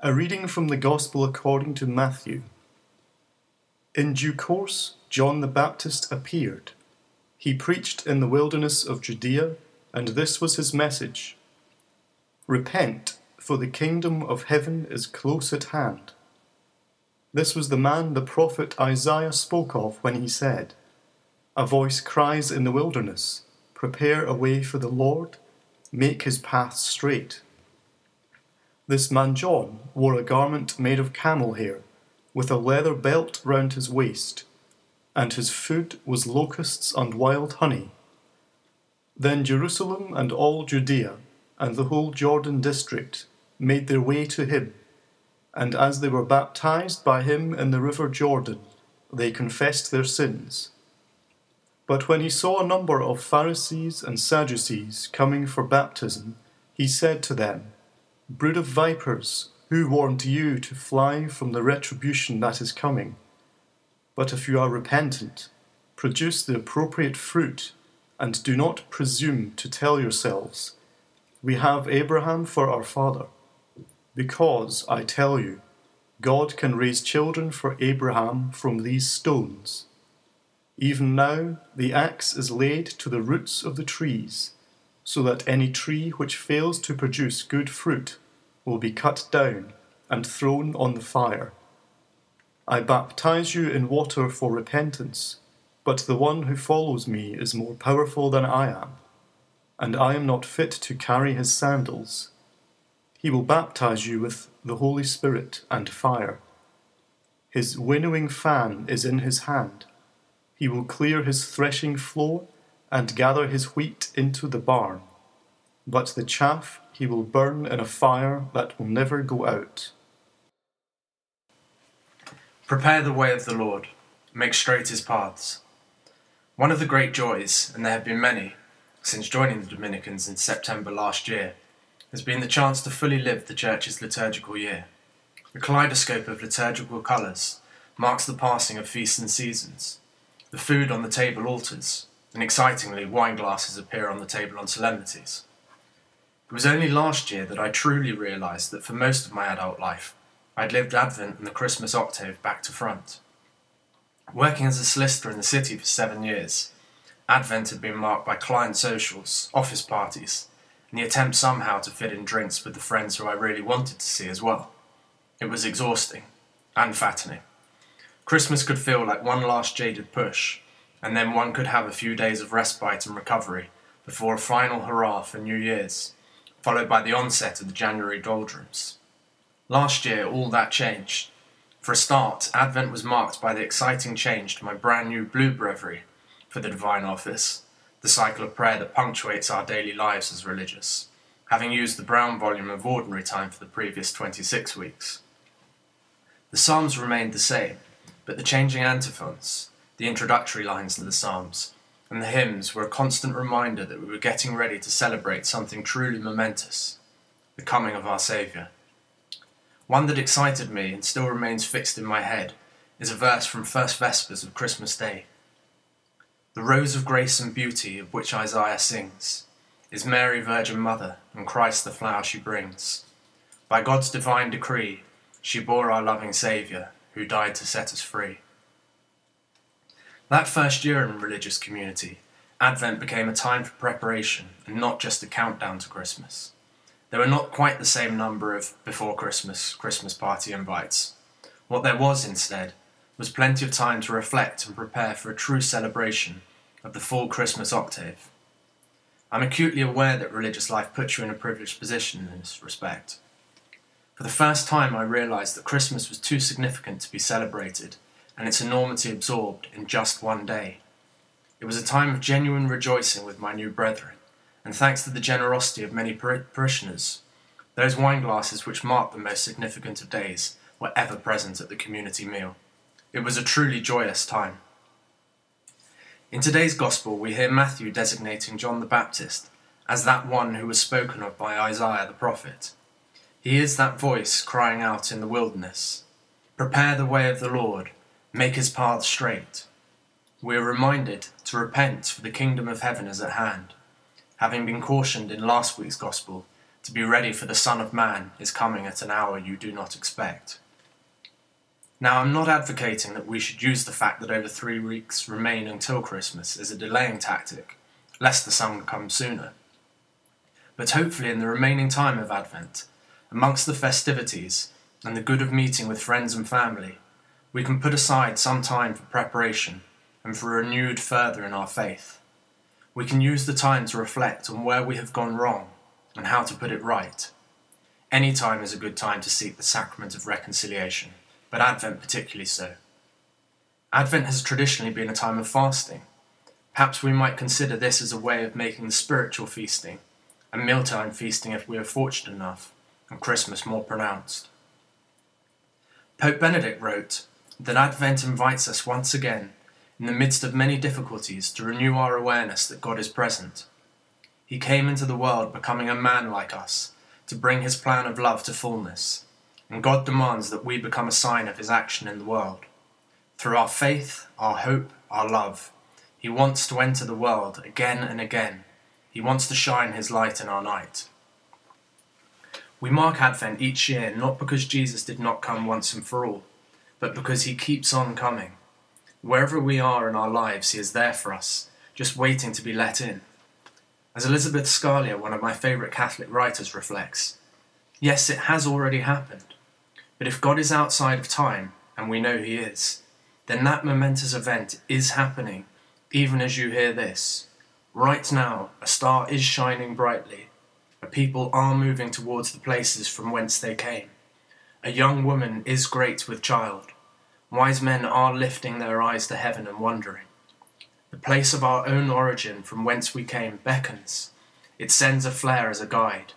A reading from the Gospel according to Matthew. In due course, John the Baptist appeared. He preached in the wilderness of Judea, and this was his message Repent, for the kingdom of heaven is close at hand. This was the man the prophet Isaiah spoke of when he said, A voice cries in the wilderness, Prepare a way for the Lord, make his path straight. This man John wore a garment made of camel hair, with a leather belt round his waist, and his food was locusts and wild honey. Then Jerusalem and all Judea and the whole Jordan district made their way to him, and as they were baptized by him in the river Jordan, they confessed their sins. But when he saw a number of Pharisees and Sadducees coming for baptism, he said to them, Brood of vipers, who warned you to fly from the retribution that is coming? But if you are repentant, produce the appropriate fruit, and do not presume to tell yourselves, We have Abraham for our father. Because, I tell you, God can raise children for Abraham from these stones. Even now, the axe is laid to the roots of the trees so that any tree which fails to produce good fruit will be cut down and thrown on the fire. I baptize you in water for repentance, but the one who follows me is more powerful than I am, and I am not fit to carry his sandals. He will baptize you with the Holy Spirit and fire. His winnowing fan is in his hand. He will clear his threshing floor and gather his wheat into the barn, but the chaff he will burn in a fire that will never go out. Prepare the way of the Lord, make straight his paths. One of the great joys, and there have been many, since joining the Dominicans in September last year, has been the chance to fully live the Church's liturgical year. The kaleidoscope of liturgical colours marks the passing of feasts and seasons. The food on the table alters, and excitingly, wine glasses appear on the table on solemnities. It was only last year that I truly realised that for most of my adult life, I'd lived Advent and the Christmas octave back to front. Working as a solicitor in the city for seven years, Advent had been marked by client socials, office parties, and the attempt somehow to fit in drinks with the friends who I really wanted to see as well. It was exhausting and fattening. Christmas could feel like one last jaded push, and then one could have a few days of respite and recovery before a final hurrah for New Year's, followed by the onset of the January doldrums. Last year, all that changed. For a start, Advent was marked by the exciting change to my brand new Blue Breviary for the Divine Office, the cycle of prayer that punctuates our daily lives as religious, having used the brown volume of Ordinary Time for the previous 26 weeks. The Psalms remained the same, but the changing antiphons, the introductory lines to the Psalms, and the hymns were a constant reminder that we were getting ready to celebrate something truly momentous the coming of our Saviour. One that excited me and still remains fixed in my head is a verse from First Vespers of Christmas Day. The rose of grace and beauty of which Isaiah sings is Mary Virgin Mother and Christ the flower she brings. By God's divine decree, she bore our loving Saviour, who died to set us free. That first year in religious community, Advent became a time for preparation and not just a countdown to Christmas. There were not quite the same number of before Christmas Christmas party invites. What there was instead was plenty of time to reflect and prepare for a true celebration of the full Christmas octave. I'm acutely aware that religious life puts you in a privileged position in this respect. For the first time, I realised that Christmas was too significant to be celebrated and its enormity absorbed in just one day. It was a time of genuine rejoicing with my new brethren, and thanks to the generosity of many par- parishioners, those wine glasses which marked the most significant of days were ever present at the community meal. It was a truly joyous time. In today's Gospel, we hear Matthew designating John the Baptist as that one who was spoken of by Isaiah the prophet. He is that voice crying out in the wilderness Prepare the way of the Lord, make his path straight. We are reminded to repent, for the kingdom of heaven is at hand, having been cautioned in last week's Gospel to be ready for the Son of Man is coming at an hour you do not expect. Now, I'm not advocating that we should use the fact that over three weeks remain until Christmas as a delaying tactic, lest the Son come sooner. But hopefully, in the remaining time of Advent, amongst the festivities and the good of meeting with friends and family, we can put aside some time for preparation and for renewed further in our faith. We can use the time to reflect on where we have gone wrong and how to put it right. Any time is a good time to seek the sacrament of reconciliation but Advent particularly so. Advent has traditionally been a time of fasting. Perhaps we might consider this as a way of making the spiritual feasting, and mealtime feasting if we are fortunate enough, and Christmas more pronounced. Pope Benedict wrote that Advent invites us once again, in the midst of many difficulties, to renew our awareness that God is present. He came into the world becoming a man like us, to bring his plan of love to fullness and God demands that we become a sign of His action in the world. Through our faith, our hope, our love, He wants to enter the world again and again. He wants to shine His light in our night. We mark Advent each year not because Jesus did not come once and for all, but because He keeps on coming. Wherever we are in our lives, He is there for us, just waiting to be let in. As Elizabeth Scalia, one of my favourite Catholic writers, reflects, yes, it has already happened. But if God is outside of time, and we know He is, then that momentous event is happening, even as you hear this. Right now, a star is shining brightly. A people are moving towards the places from whence they came. A young woman is great with child. Wise men are lifting their eyes to heaven and wondering. The place of our own origin from whence we came beckons. It sends a flare as a guide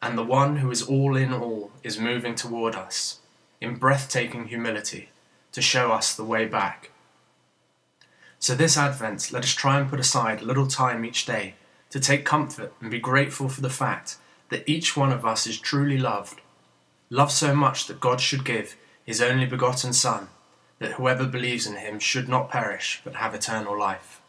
and the one who is all in all is moving toward us in breathtaking humility to show us the way back. So, this Advent, let us try and put aside a little time each day to take comfort and be grateful for the fact that each one of us is truly loved, loved so much that God should give his only begotten Son, that whoever believes in him should not perish but have eternal life.